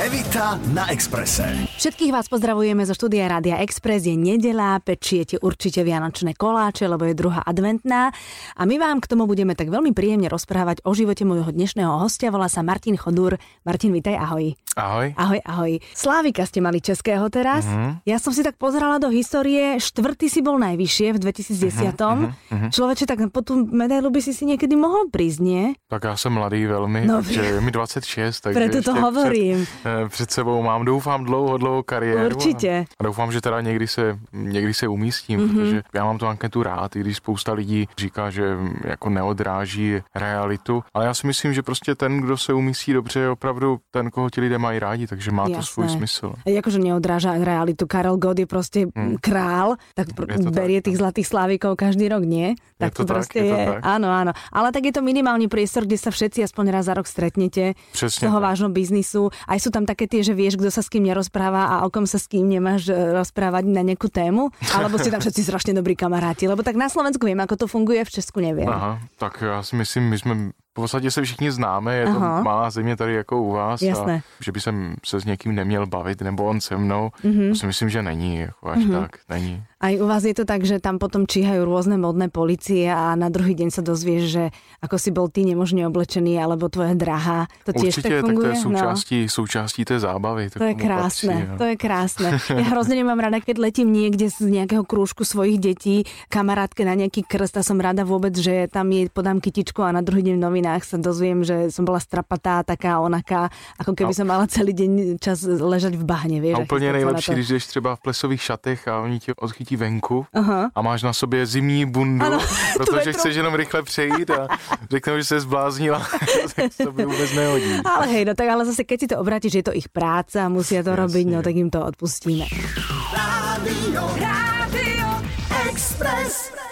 Evita na Exprese. Všetkých vás pozdravujeme zo štúdia Rádia Express. Je nedela, pečiete určite vianočné koláče, lebo je druhá adventná. A my vám k tomu budeme tak veľmi príjemne rozprávať o živote môjho dnešného hostia. Volá sa Martin Chodúr. Martin, vitaj, ahoj. Ahoj. Ahoj, ahoj. Slávika ste mali českého teraz. Uh-huh. Ja som si tak pozerala do histórie. Štvrtý si bol najvyššie v 2010. Uh-huh, uh-huh. Človeče, tak po tú medailu by si si niekedy mohol prísť, nie? Tak já jsem mladý velmi, no, takže je mi 26, takže Preto to hovorím. Před, před sebou mám, doufám, dlouho, dlouhou kariéru. Určitě. A doufám, že teda někdy se, někdy se umístím, mm-hmm. protože já mám tu anketu rád, i když spousta lidí říká, že jako neodráží realitu, ale já si myslím, že prostě ten, kdo se umístí dobře, je opravdu ten, koho ti lidé mají rádi, takže má Jasné. to svůj smysl. Jakože neodráža realitu. Karel God je prostě hmm. král, tak pr- berie tak. tých zlatých slávikov každý rok, nie? Tak je to, to prostě tak, je. je. To tak. Áno, áno. Ale tak je to minimálny priestor, kde sa všetci aspoň raz za rok stretnete Přesně z toho tak. vášho biznisu. Aj sú tam také tie, že vieš, kto sa s kým nerozpráva a o kom sa s kým nemáš e, rozprávať na nejakú tému. Alebo ste tam všetci strašne dobrí kamaráti. Lebo tak na Slovensku viem, ako to funguje, v Česku neviem. Aha, tak já si myslím, my jsme v podstatě se všichni známe, je Aha. to malá země tady jako u vás. Jasné. A že by jsem se s někým neměl bavit, nebo on se mnou, mm-hmm. to si myslím, že není, jako až mm-hmm. tak, není. Aj u vás je to tak, že tam potom číhajú rôzne modné policie a na druhý deň sa dozvieš, že ako si bol ty nemožne oblečený, alebo tvoje drahá. To tiež Určite, tak funguje? tak to je súčastí, no. súčastí té zábavy. To, je krásne, patří, no. to je krásne. Ja hrozne nemám rada, keď letím niekde z nejakého krúžku svojich detí, kamarátke na nejaký krst a som rada vôbec, že tam jej podám kytičku a na druhý deň v novinách sa dozviem, že som bola strapatá, taká onaká, ako keby no. som mala celý deň čas ležať v bahne. Vieš, a úplně nejlepší, když jdeš třeba v plesových šatech a oni tě odchytí venku Aha. a máš na sobě zimní bundu, ano, protože chceš jenom rychle přejít a řeknou, že se zbláznila, tak to by vůbec nehodí. Ale hej, no tak ale zase, keď si to obrátíš, že je to ich práca, musia to Jasne. robiť, no tak im to odpustíme. Rádio, Rádio Express.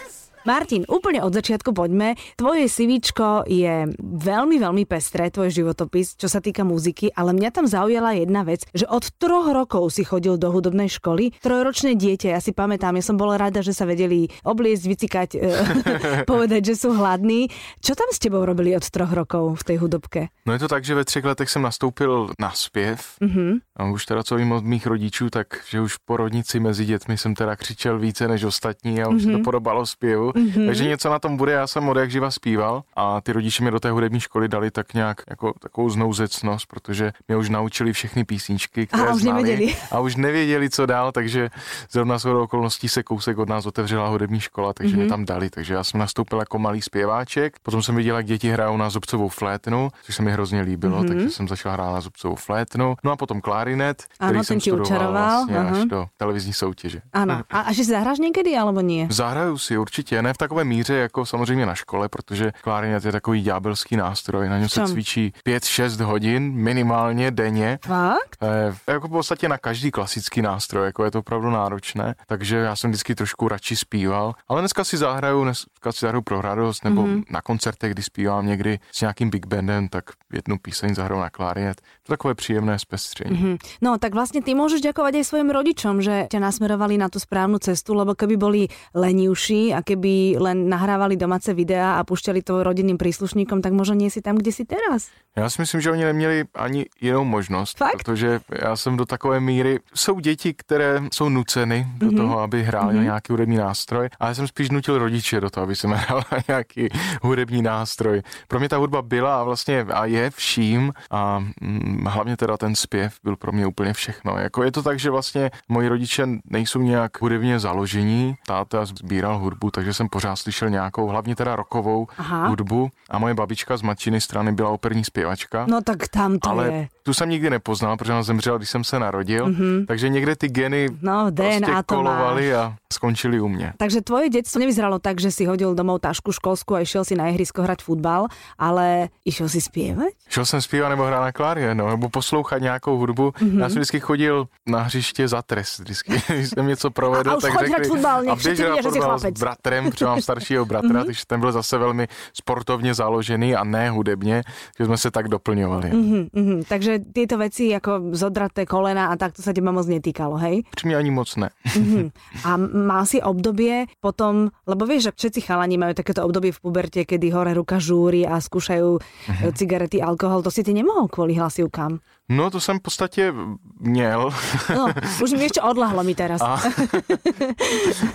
Martin, úplne od začiatku poďme. Tvoje CVčko je veľmi, veľmi pestré, tvoj životopis, čo sa týka muziky, ale mňa tam zaujala jedna vec, že od troch rokov si chodil do hudobnej školy. Trojročné dieťa, ja si pamätám, ja som bola rada, že sa vedeli obliecť, vycikať, e, povedať, že sú hladní. Čo tam s tebou robili od troch rokov v tej hudobke? No je to tak, že ve třech letech jsem nastoupil na zpěv mm-hmm. a už teda co vím od mých rodičů, tak že už po rodnici mezi dětmi jsem teda křičel více než ostatní a už mm-hmm. se to mhm. podobalo zpěvu. Mm-hmm. Takže něco na tom bude, já jsem od jak živa zpíval a ty rodiče mi do té hudební školy dali tak nějak jako takovou znouzecnost, protože mě už naučili všechny písničky, které a už znali nevěděli. a už nevěděli, co dál, takže zrovna z okolností se kousek od nás otevřela hudební škola, takže mm-hmm. mě tam dali. Takže já jsem nastoupil jako malý zpěváček, potom jsem viděl, jak děti hrajou na zubcovou flétnu, což se mi hrozně líbilo, mm-hmm. takže jsem začal hrát na zubcovou flétnu, no a potom klarinet, ano, který jsem studoval vlastně až do televizní soutěže. Ano. A, a že zahráš někdy, alebo nie? Zahraju si určitě, ne v takové míře jako samozřejmě na škole, protože klarinet je takový ďábelský nástroj, na něm se cvičí 5-6 hodin minimálně denně. Fakt? E, jako v podstatě na každý klasický nástroj, jako je to opravdu náročné, takže já jsem vždycky trošku radši zpíval, ale dneska si zahraju, dneska si zahraju pro radost, nebo mm-hmm. na koncertech, kdy zpívám někdy s nějakým big bandem, tak jednu píseň zahraju na klarinet. To takové příjemné zpestření. Mm-hmm. No tak vlastně ty můžeš děkovat aj svojim rodičom, že tě nasmerovali na tu správnou cestu, lebo keby boli lenivší a keby len nahrávali domáce videa a pušťali to rodinným príslušníkom, tak možno nie si tam, kde si teraz. Já si myslím, že oni neměli ani jinou možnost, Fakt? protože já jsem do takové míry, jsou děti, které jsou nuceny do mm-hmm. toho, aby hráli mm-hmm. nějaký hudební nástroj, a já jsem spíš nutil rodiče do toho, aby jsem hrál nějaký hudební nástroj. Pro mě ta hudba byla a vlastně a je vším a hm, hlavně teda ten zpěv byl pro mě úplně všechno. Jako je to tak, že vlastně moji rodiče nejsou nějak hudebně založení, táta sbíral hudbu, takže jsem pořád slyšel nějakou, hlavně teda rokovou Aha. hudbu a moje babička z matčiny strany byla operní zpěvačka. No tak tam to ale je. tu jsem nikdy nepoznal, protože ona zemřela, když jsem se narodil, mm-hmm. takže někde ty geny no, DNA prostě kolovaly a skončili u mě. Takže tvoje dětstvo nevyzeralo tak, že si hodil domov tašku školskou a išel si na ihrisko hrať futbal, ale išel si zpívat? Šel jsem zpívat nebo hrát na klárie, no, nebo poslouchat nějakou hudbu. Mm-hmm. Já jsem vždycky chodil na hřiště za trest, vždycky, když jsem něco provedl, a, tak řekli, a běžel na fotbal s bratrem, protože mám staršího bratra, mm-hmm. takže ten byl zase velmi sportovně založený a ne hudebně, že jsme se tak doplňovali. Mm-hmm, mm-hmm. Takže tyto věci jako zodraté kolena a tak to se těma moc netýkalo, hej? Při mě ani moc ne. Mm-hmm. A mal si obdobie potom, lebo vieš, že všetci chalani majú takéto obdobie v puberte, kedy hore ruka žúri a skúšajú mm-hmm. cigarety, alkohol, to si ty nemohol kvôli hlasivkám. No to jsem v podstatě měl. No, už mi ještě odlahlo mi teraz. A,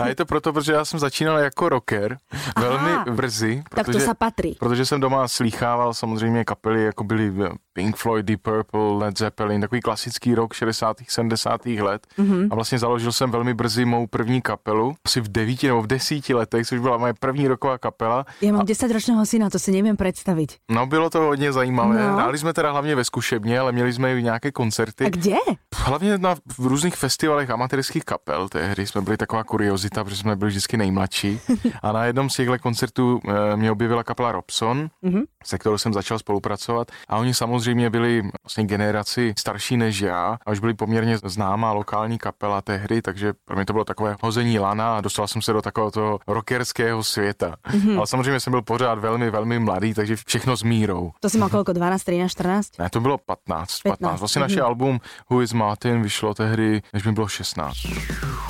a je to proto, protože já jsem začínal jako rocker velmi Aha, brzy. Protože, tak to se patří. Protože jsem doma slýchával samozřejmě kapely, jako byly Pink Floyd, Deep Purple, Led Zeppelin, takový klasický rok 60. 70. let. Mm-hmm. A vlastně založil jsem velmi brzy mou první kapelu, asi v devíti nebo v desíti letech, což byla moje první roková kapela. Já mám a... ročného syna, to si nevím představit. No bylo to hodně zajímavé. No. Hráli jsme teda hlavně ve zkušebně, ale měli jsme i nějaké koncerty. A kde? Hlavně na v různých festivalech amatérských kapel. Tehdy jsme byli taková kuriozita, protože jsme byli vždycky nejmladší. A na jednom z těchto koncertů eh, mě objevila kapela Robson, mm-hmm. se kterou jsem začal spolupracovat. A oni samozřejmě byli vlastně generaci starší než já a už byli poměrně známá lokální kapela tehdy, takže pro mě to bylo takové hození lana a dostal jsem se do takového toho rockerského světa. Mm-hmm. Ale samozřejmě jsem byl pořád velmi, velmi mladý, takže všechno s mírou. To si mal kolko, 12, 13, 14? Ne, to bylo 15. 15. 15. Vlastně mm-hmm. naše album Who is Martin vyšlo tehdy, než mi bylo 16.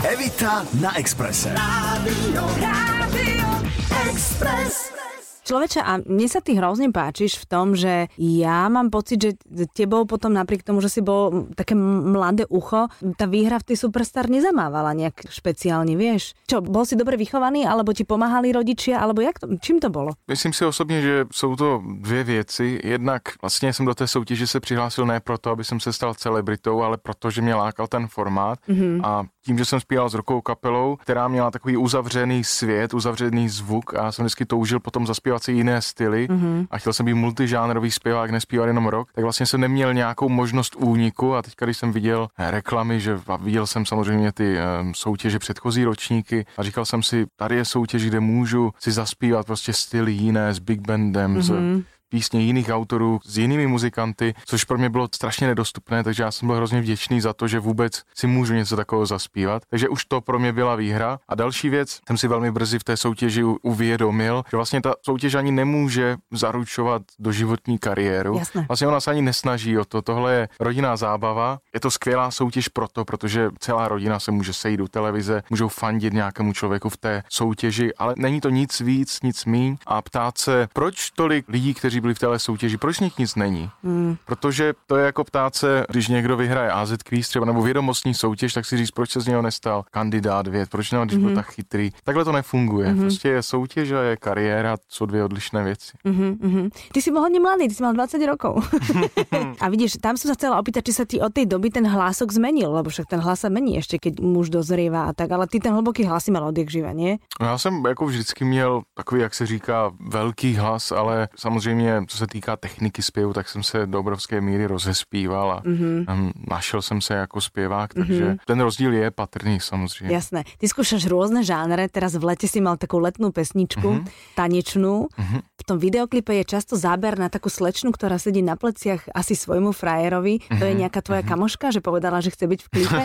Evita na Expresse. Rádio, Rádio Express. Človeče, a mne sa ty hrozne páčiš v tom, že ja mám pocit, že tebou potom napriek tomu, že si bol také mladé ucho, tá výhra v tej Superstar nezamávala nejak špeciálne, vieš? Čo, bol si dobre vychovaný, alebo ti pomáhali rodičia, alebo jak to, čím to bolo? Myslím si osobně, že jsou to dvě věci. Jednak vlastně jsem do té soutěže se přihlásil ne proto, aby jsem se stal celebritou, ale protože mě lákal ten formát mm-hmm. a tím, že jsem zpíval s rokovou kapelou, která měla takový uzavřený svět, uzavřený zvuk a já jsem vždycky toužil potom zaspívat si jiné styly mm-hmm. a chtěl jsem být multižánrový zpěvák, nespívat jenom rok, tak vlastně jsem neměl nějakou možnost úniku a teď, když jsem viděl reklamy, že a viděl jsem samozřejmě ty um, soutěže předchozí ročníky a říkal jsem si, tady je soutěž, kde můžu si zaspívat prostě styly jiné s big bandem, mm-hmm. s mhm písně jiných autorů s jinými muzikanty, což pro mě bylo strašně nedostupné, takže já jsem byl hrozně vděčný za to, že vůbec si můžu něco takového zaspívat. Takže už to pro mě byla výhra. A další věc, jsem si velmi brzy v té soutěži uvědomil, že vlastně ta soutěž ani nemůže zaručovat doživotní kariéru. Jasne. Vlastně ona se ani nesnaží o to. Tohle je rodinná zábava. Je to skvělá soutěž proto, protože celá rodina se může sejít do televize, můžou fandit nějakému člověku v té soutěži, ale není to nic víc, nic míň a ptát se, proč tolik lidí, kteří byli v téhle soutěži, proč nich nic není? Hmm. Protože to je jako ptát se, když někdo vyhraje AZ Quiz třeba nebo vědomostní soutěž, tak si říct, proč se z něho nestal kandidát věd, proč ne, když hmm. byl tak chytrý. Takhle to nefunguje. Hmm. Prostě je soutěž a je kariéra, jsou dvě odlišné věci. Hmm, hmm. Ty jsi hodně mladý, ty jsi mal 20 rokov. a vidíš, tam jsem se chcela opýtať, či se ti od té doby ten hlások zmenil, lebo však ten hlas se mení ještě, keď muž dozrieva a tak, ale ty ten hluboký hlas si mal odjek živé, nie? No já jsem jako vždycky měl takový, jak se říká, velký hlas, ale samozřejmě co se týká techniky zpěvu, tak jsem se do obrovské míry rozespíval a mm-hmm. našel jsem se jako zpěvák, takže mm-hmm. ten rozdíl je patrný samozřejmě. Jasné. Ty zkoušáš různé žánry, teraz v lete si mal takovou letnou pesničku, mm-hmm. tanečnú. Mm-hmm. V tom videoklipe je často záber na takú slečnu, ktorá sedí na pleciach asi svojmu frajerovi. Mm-hmm. To je mhm. nějaká tvoja mm-hmm. kamoška, že povedala, že chce být v klipe?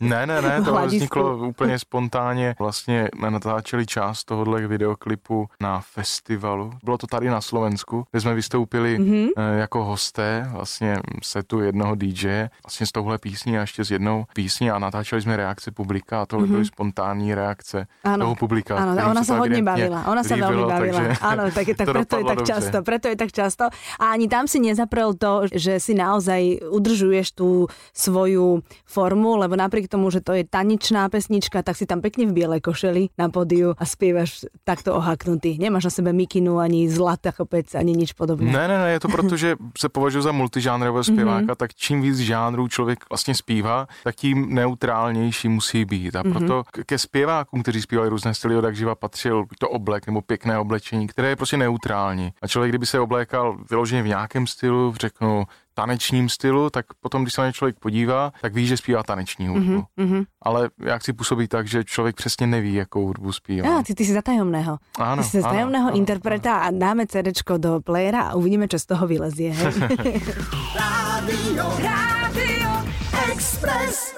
ne, ne, ne, to vzniklo úplně spontánně. Vlastně natáčeli část tohohle videoklipu na festivalu. Bylo to tady na Slovensku, kde jsme vystoupili mm-hmm. jako hosté vlastně setu jednoho DJ vlastně s touhle písní a ještě s jednou písní a natáčeli jsme reakce publika a tohle mm-hmm. byly spontánní reakce ano. toho publika. Ano, ona se hodně bavila, ona se velmi bavila. Takže ano, tak, tak preto je tak dobře. často, preto je tak často. A ani tam si nezaprel to, že si naozaj udržuješ tu svoju formu, lebo napriek tomu, že to je taničná pesnička, tak si tam pekne v bielej košeli na podiu a spievaš takto ohaknutý. Nemáš na sebe mikinu, ani zlata kopec, ani nič podobné. Ne, ne, ne, je to proto, že se považuji za multižánrového zpěváka, mm-hmm. tak čím víc žánrů člověk vlastně zpívá, tak tím neutrálnější musí být. A mm-hmm. proto ke zpěvákům, kteří zpívají různé styly od živa, patřil to oblek nebo pěkné oblečení, které je prostě neutrální. A člověk, kdyby se oblékal vyloženě v nějakém stylu, řeknu tanečním stylu, tak potom, když se na ně člověk podívá, tak ví, že zpívá taneční hudbu. Mm-hmm. Ale jak si působí tak, že člověk přesně neví, jakou hudbu zpívá. A, ty, ty jsi za tajomného. Ano, ty jsi za tajomného ano, interpreta ano. a dáme CDčko do playera a uvidíme, čo z toho vylezie. Rádio, Rádio Express.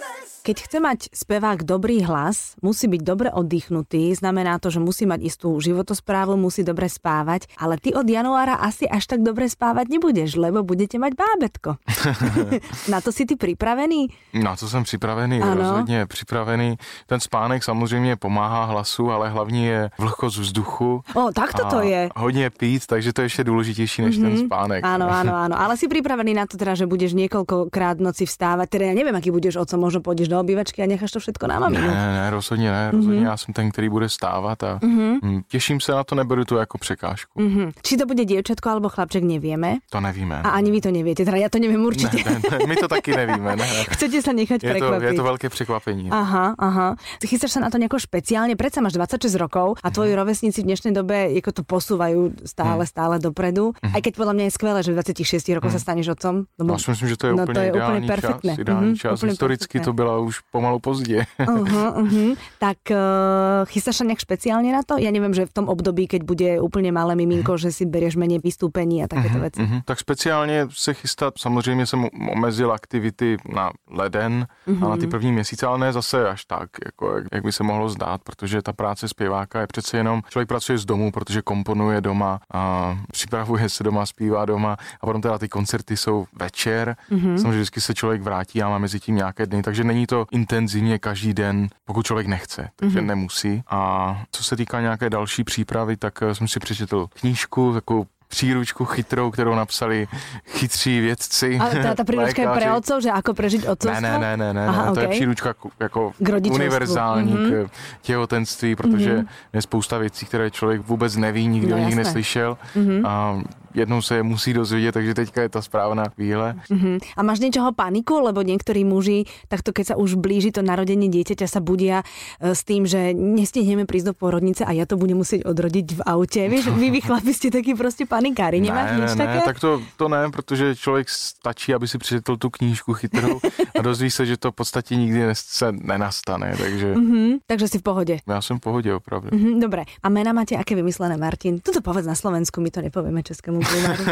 Keď chce mať spevák dobrý hlas, musí byť dobre oddychnutý, znamená to, že musí mať istú životosprávu, musí dobre spávať, ale ty od januára asi až tak dobre spávať nebudeš, lebo budete mať bábetko. Na to si ty připravený? Na to jsem připravený, ano. rozhodně připravený. Ten spánek samozřejmě pomáhá hlasu, ale hlavní je vlhkost vzduchu. O, tak to je. Hodně pít, takže to je ještě důležitější než mm-hmm. ten mhm. spánek. Áno, áno, áno. Ale si připravený na to teda, že budeš niekoľkokrát v noci vstávať. Teda ja neviem, aký budeš otcom, možno pôjdeš do obývačky a necháš to všetko na maminu. Ne, ne, rozhodně ne. Rozhodně mm-hmm. já jsem ten, který bude stávat a mm-hmm. těším se na to, neberu to jako překážku. Mm-hmm. Či to bude dievčatko alebo chlapček, nevieme. To nevíme. A ani vy to neviete, teda ja to neviem určite. Ne, ne, ne, my to taky nevíme. Ne, ne. Chcete sa nechať je. To, je to veľké překvapení. Aha, aha. Chystáš sa na to nejako špeciálne? Predsa máš 26 rokov a tvoji mm-hmm. rovesníci v dnešnej dobe ako to posúvajú stále, mm. stále dopredu. Mm-hmm. Aj keď podľa mňa je skvelé, že v 26 rokov mm. sa staneš otcom. Lebo... No, myslím, že to je no, úplně to je ideální úplně perfektné. čas. Ideální mm-hmm, čas. Historicky perfektné. to byla už pomalu pozdě. uh-huh, uh-huh. Tak uh, chystáš sa nejak špeciálne na to? Ja neviem, že v tom období, keď bude úplne malé miminko, uh-huh. že si berieš menej vystúpení a takéto uh-huh, veci. Uh-huh. Tak speciálně se chystat, samozřejmě jsem omezil aktivity na leden uh-huh. a na ty první měsíce, ale ne zase až tak, jako jak, jak by se mohlo zdát, protože ta práce zpěváka je přece jenom, člověk pracuje z domu, protože komponuje doma a připravuje se doma, zpívá doma a potom teda ty koncerty jsou večer. Mm-hmm. Samozřejmě vždycky se člověk vrátí a má mezi tím nějaké dny, takže není to intenzivně každý den, pokud člověk nechce, takže mm-hmm. nemusí. A co se týká nějaké další přípravy, tak eh, jsem si přečetl knížku, takovou příručku chytrou, kterou napsali chytří vědci. Ale ta, ta příručka je pro otcov, že ako prežít otcovstvo? Ne, ne, ne, ne, Aha, ne. Okay. to je příručka jako univerzální mm-hmm. k těhotenství, protože mm-hmm. je spousta věcí, které člověk vůbec neví, nikdy no, o nich neslyšel. Mm-hmm. A jednou se je musí dozvědět, takže teďka je ta správná chvíle. Uh-huh. A máš niečoho paniku, lebo niektorí muži, takto keď sa už blíži to narodenie dieťaťa, sa budia e, s tým, že nestihneme prísť do porodnice a ja to budem musieť odrodiť v aute. Vieš, vy, vy chlapi ste takí prostě panikári, nemáš ne, nič ne, také? tak to, to ne, protože člověk stačí, aby si přečetl tu knížku chytrou a dozví se, že to v podstatě nikdy se nenastane, takže... Uh-huh. Takže si v pohodě. Já jsem v pohodě, opravdu. Uh-huh, dobre. A mena máte aké vymyslené, Martin? Tuto povedz na Slovensku, my to nepovieme českému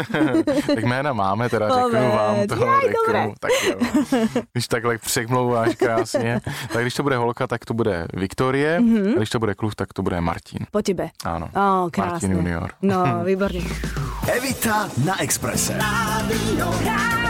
tak jména máme, teda Povedz. řeknu vám to. Jaj, řeknu, tak jo. Když takhle překmlouváš krásně. Tak když to bude holka, tak to bude Viktorie. Mm-hmm. A když to bude kluk, tak to bude Martin. Po tebe. Ano. Oh, Martin junior. No, výborně. Evita na Expresse. Rádio, Rádio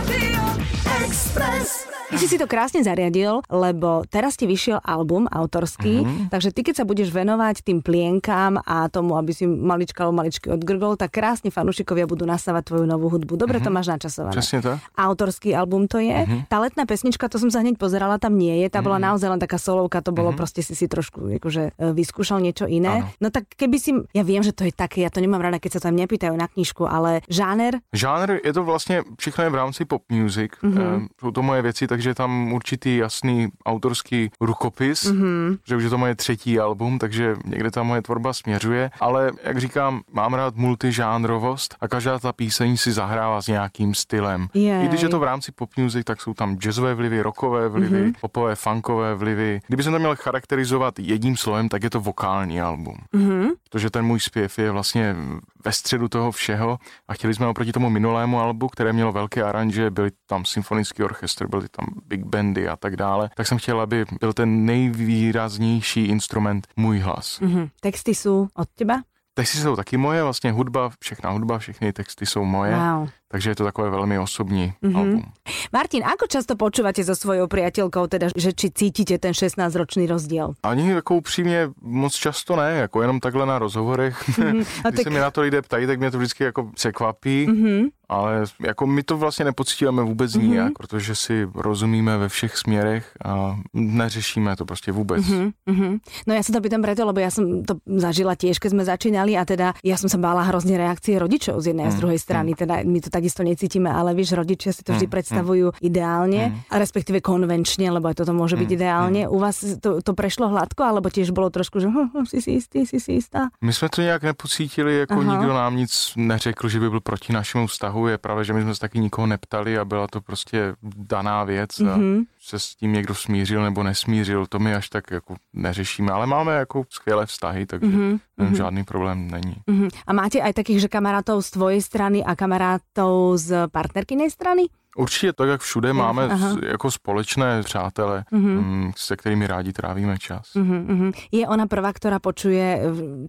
Express. Ty si si to krásne zariadil, lebo teraz ti vyšiel album autorský, mm-hmm. takže ty keď sa budeš venovať tým plienkám a tomu, aby si malička alebo maličky odgrgol, tak krásne fanúšikovia budú nasávať tvoju novú hudbu. Dobre mm-hmm. to máš načasované. Presne to. Autorský album to je. Mm-hmm. Tá letná pesnička, to som sa hneď pozerala, tam nie je. Tá mm-hmm. bola mhm. naozaj len taká solovka, to bolo mm-hmm. proste si si trošku akože, e, vyskúšal niečo iné. Ano. No tak keby si, ja viem, že to je také, ja to nemám rada, keď sa tam nepýtajú na knižku, ale žáner? Žáner je to vlastně všechno je v rámci pop music. Mm-hmm. E, jsou to moje věci, takže tam určitý jasný autorský rukopis, mm-hmm. že už je to moje třetí album, takže někde ta moje tvorba směřuje, ale jak říkám, mám rád multižánrovost a každá ta píseň si zahrává s nějakým stylem. Jej. I když je to v rámci pop music, tak jsou tam jazzové vlivy, rockové vlivy, mm-hmm. popové, funkové vlivy. Kdyby jsem to měl charakterizovat jedním slovem, tak je to vokální album. Mm-hmm. Protože ten můj zpěv je vlastně ve středu toho všeho a chtěli jsme oproti tomu minulému albu, které mělo velké aranže, byly tam symfonický orchestr, byly tam big bandy a tak dále, tak jsem chtěl, aby byl ten nejvýraznější instrument můj hlas. Mm-hmm. Texty jsou od těba? Texty jsou taky moje, vlastně hudba, všechna hudba, všechny texty jsou moje. Wow. Takže je to takové velmi osobní mm-hmm. album. Martin, ako často počúvate so svojou priateľkou, teda, že či cítite ten 16-ročný rozdíl? Ani jako upřímně moc často ne, jako jenom takhle na rozhovorech. Mm-hmm. A Když tak... se mi na to lidé ptají, tak mě to vždycky jako překvapí. Mm-hmm. Ale jako my to vlastně nepocítíme vůbec mm-hmm. nijak, protože si rozumíme ve všech směrech a neřešíme to prostě vůbec. Mm-hmm. No ja sa to pýtam preto, lebo ja som to zažila tiež, keď sme začínali a teda ja som sa bála hrozne reakcie rodičov z jednej mm, a z druhej strany, mm. teda my to takisto necítime, ale vieš, rodičia si to vždy mm, predstavujú mm. ideálne, mm. a respektíve konvenčne, lebo aj toto môže byť mm, ideálne. Mm. U vás to, to prešlo hladko, alebo tiež bolo trošku, že hm, hm, si si istý, si si istá? My jsme to nějak nepocítili, jako Aha. nikdo nám nic neřekl, že by byl proti našemu vztahu vztahu je pravda, že my jsme se taky nikoho neptali a byla to prostě daná věc a mm-hmm. Se s tím někdo smířil nebo nesmířil, to my až tak jako neřešíme, ale máme jako skvělé vztahy, takže mm-hmm. žádný problém není. Mm-hmm. A máte aj takých, že kamarátov z tvojej strany a kamarátov z partnerkynej strany? Určitě tak, jak všude máme Aha. jako společné přátele, mm-hmm. se kterými rádi trávíme čas. Mm-hmm. Je ona prvá, která počuje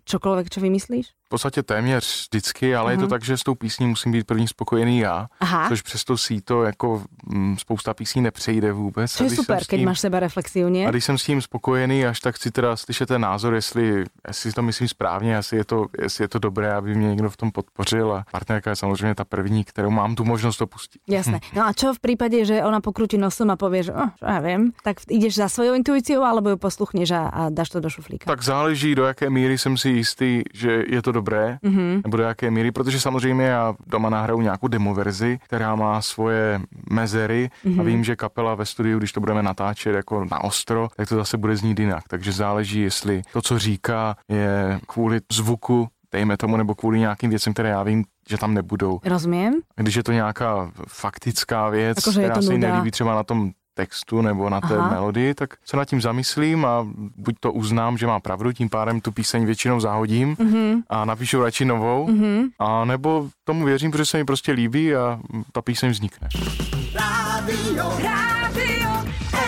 čokoliv, co vymyslíš? V podstatě téměř vždycky, ale mm-hmm. je to mhm. tak, že s tou písní musím být první spokojený já, Aha. což přes to síto jako m, spousta písní nepřejde vůbec. To je super, když máš sebe reflexivně. A když jsem s tím spokojený, až tak chci teda slyšet ten názor, jestli, jestli to myslím správně, jestli je to, jestli je to dobré, aby mě někdo v tom podpořil a partnerka je samozřejmě ta první, kterou mám tu možnost to pustit. Jasné. No a čo v případě, že ona pokrutí nosom a povie, že oh, já vím, tak jdeš za svojou intuiciou, alebo ju posluchneš a, a dáš to do šuflíka? Tak záleží, do jaké míry jsem si jistý, že je to dobré, mm-hmm. nebo do jaké míry, protože samozřejmě já doma nahraju nějakou demo verzi, která má svoje mezery mm-hmm. a mhm. vím, že kapela ve studiu, když to budeme natáčet jako na ostro, tak to zase bude znít jinak. Takže záleží, jestli to, co říká, je kvůli zvuku dejme tomu, nebo kvůli nějakým věcem, které já vím, že tam nebudou. Rozumím. Když je to nějaká faktická věc, jako, která se nelíbí třeba na tom textu nebo na té Aha. melodii, tak se nad tím zamyslím a buď to uznám, že má pravdu, tím pádem tu píseň většinou zahodím mm-hmm. a napíšu radši novou, mm-hmm. a nebo tomu věřím, protože se mi prostě líbí a ta píseň vznikne. Rádio, Rádio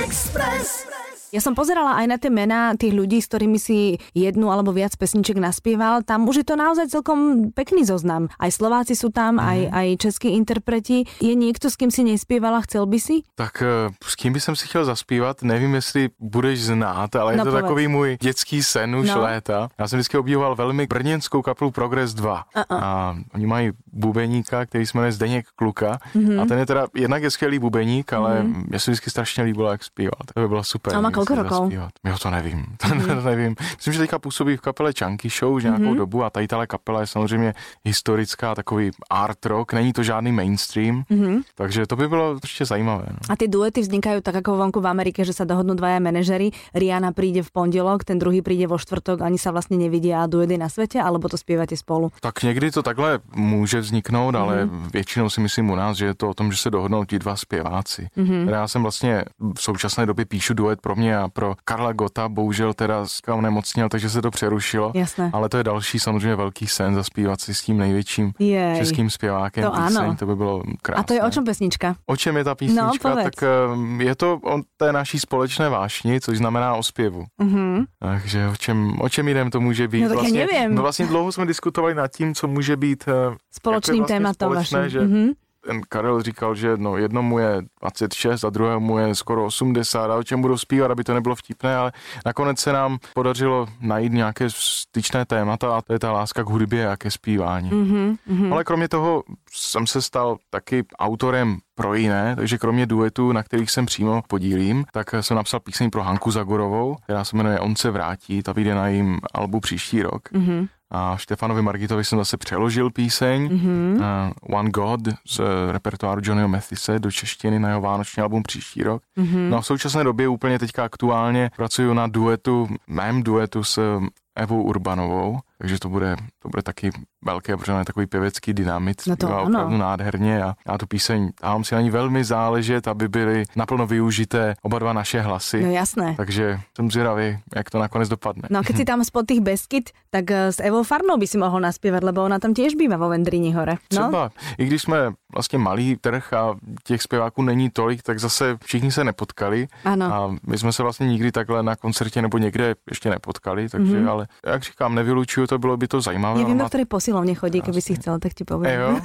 Express. Ja som pozerala aj na tie mená tých ľudí, s ktorými si jednu alebo viac pesniček naspieval. Tam už je to naozaj celkom pekný zoznam. Aj Slováci sú tam, mm. aj, aj českí interpreti. Je niekto, s kým si nespievala, chcel by si? Tak eh, s kým by som si chtěl zaspívat, nevím, jestli budeš znát, ale je no, to povedz. takový můj dětský sen už no. léta. Já jsem vždycky obdivoval velmi brněnskou kapelu Progress 2. Uh-uh. A oni mají bubeníka, který se jmenuje Zdeněk Kluka. Mm-hmm. A ten je teda, jednak je skvělý bubeník, ale mm-hmm. mě se vždycky strašně líbilo, jak zpívá. To by bylo super. A má kolko rokov? Jo, to nevím. Mm-hmm. to nevím. Myslím, že teďka působí v kapele Chunky Show už nějakou mm-hmm. dobu a tady tahle kapela je samozřejmě historická, takový art rock, není to žádný mainstream, mm-hmm. takže to by bylo určitě zajímavé. No. A ty duety vznikají tak jako vonku v Amerike, že se dohodnou dvaja manažery, Rihanna přijde v pondělok, ten druhý přijde vo štvrtok, ani se vlastně nevidí a duety na světě, alebo to zpíváte spolu? Tak někdy to takhle může vzniknout, mm-hmm. ale mhm. většinou si myslím u nás, že je to o tom, že se dohodnou ti dva zpěváci. Mm-hmm. Já jsem vlastně v současné době píšu duet pro mě a pro Karla Gota, bohužel teda onemocněl, takže se to přerušilo. Jasné. Ale to je další samozřejmě velký sen zaspívat si s tím největším Jej. českým zpěvákem. To píseň, ano. To by bylo krásné. A to je o čem pesnička? O čem je ta písnička? No, tak um, je to o té naší společné vášni, což znamená o zpěvu. Mm-hmm. Takže o čem, o čem jdem to může být? No, tak vlastně, nevím. No vlastně dlouho jsme diskutovali nad tím, co může být uh, společným vlastně tématem vaším. Že mm-hmm ten Karel říkal, že no, jednomu je 26 a druhému je skoro 80 a o čem budou zpívat, aby to nebylo vtipné, ale nakonec se nám podařilo najít nějaké styčné témata a to je ta láska k hudbě a ke zpívání. Mm-hmm, Ale kromě toho jsem se stal taky autorem pro jiné, takže kromě duetů, na kterých jsem přímo podílím, tak jsem napsal píseň pro Hanku Zagorovou, která se jmenuje On se vrátí, ta vyjde na jejím albu příští rok. Mm-hmm. A Štefanovi Margitovi jsem zase přeložil píseň mm-hmm. uh, One God z repertoáru Johnnyho Mathise do češtiny na jeho vánoční album příští rok. Mm-hmm. No a v současné době úplně teďka aktuálně pracuju na duetu, mém duetu s Evou Urbanovou, takže to bude, to bude taky velké, protože je takový pěvecký dynamit, no to ano. opravdu nádherně a já tu píseň dávám si na ní velmi záležet, aby byly naplno využité oba dva naše hlasy. No jasné. Takže jsem zvědavý, jak to nakonec dopadne. No a keď si tam spod tých Beskyt, tak eh, s Evou Farnou by si mohl naspívat, lebo ona tam těž bývá vo Vendrini hore. No? Třeba, i když jsme vlastně malý trh a těch zpěváků není tolik, tak zase všichni se nepotkali. Ano. A my jsme se vlastně nikdy takhle na koncertě nebo někde ještě nepotkali, takže mm-hmm. ale jak říkám, nevylučuju to, bylo by to zajímavé. Nevím, na které posilovně chodí, kdyby si chcel, tak ti povím.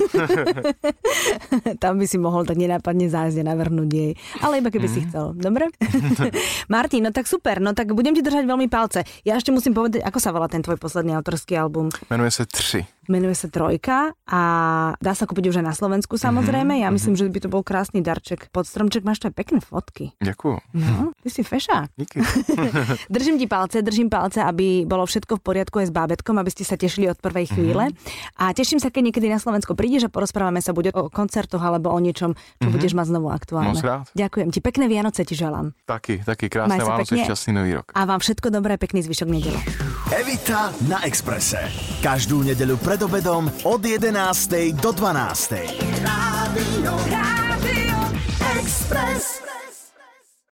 Tam by si mohl tak nenápadně zájsť navrhnúť jej. Ale iba keby mm. si mhm. chcel. Dobre? Martin, no tak super, no tak budem ti držať veľmi palce. Ja ešte musím povedať, ako sa volá ten tvoj posledný autorský album? Menuje se Tři. Menuje se Trojka a dá sa kúpiť už aj na Slovensku samozrejme. Mm-hmm. Ja myslím, mm-hmm. že by to bol krásny darček. Pod stromček máš to aj pekné fotky. Ďakujem. No, ty si fešák. Díky. držím ti palce, držím palce, aby bolo všetko v poriadku aj s bábetkom, aby ste sa tešili od prvej chvíle. Mm-hmm. A teším sa, keď niekedy na Slovensko prídeš a porozprávame sa buď o koncertoch alebo o niečom, čo mm-hmm. budeš mať znovu aktuálne. Moc rád. Ďakujem ti. Pekné Vianoce ti želám. Taky, taky krásne Vánoce, šťastný nový rok. A vám všetko dobré, pekný zvyšok nedele. Evita na Exprese. Každú nedelu pred obedom od 11. do 12. Rádio, Rádio Express.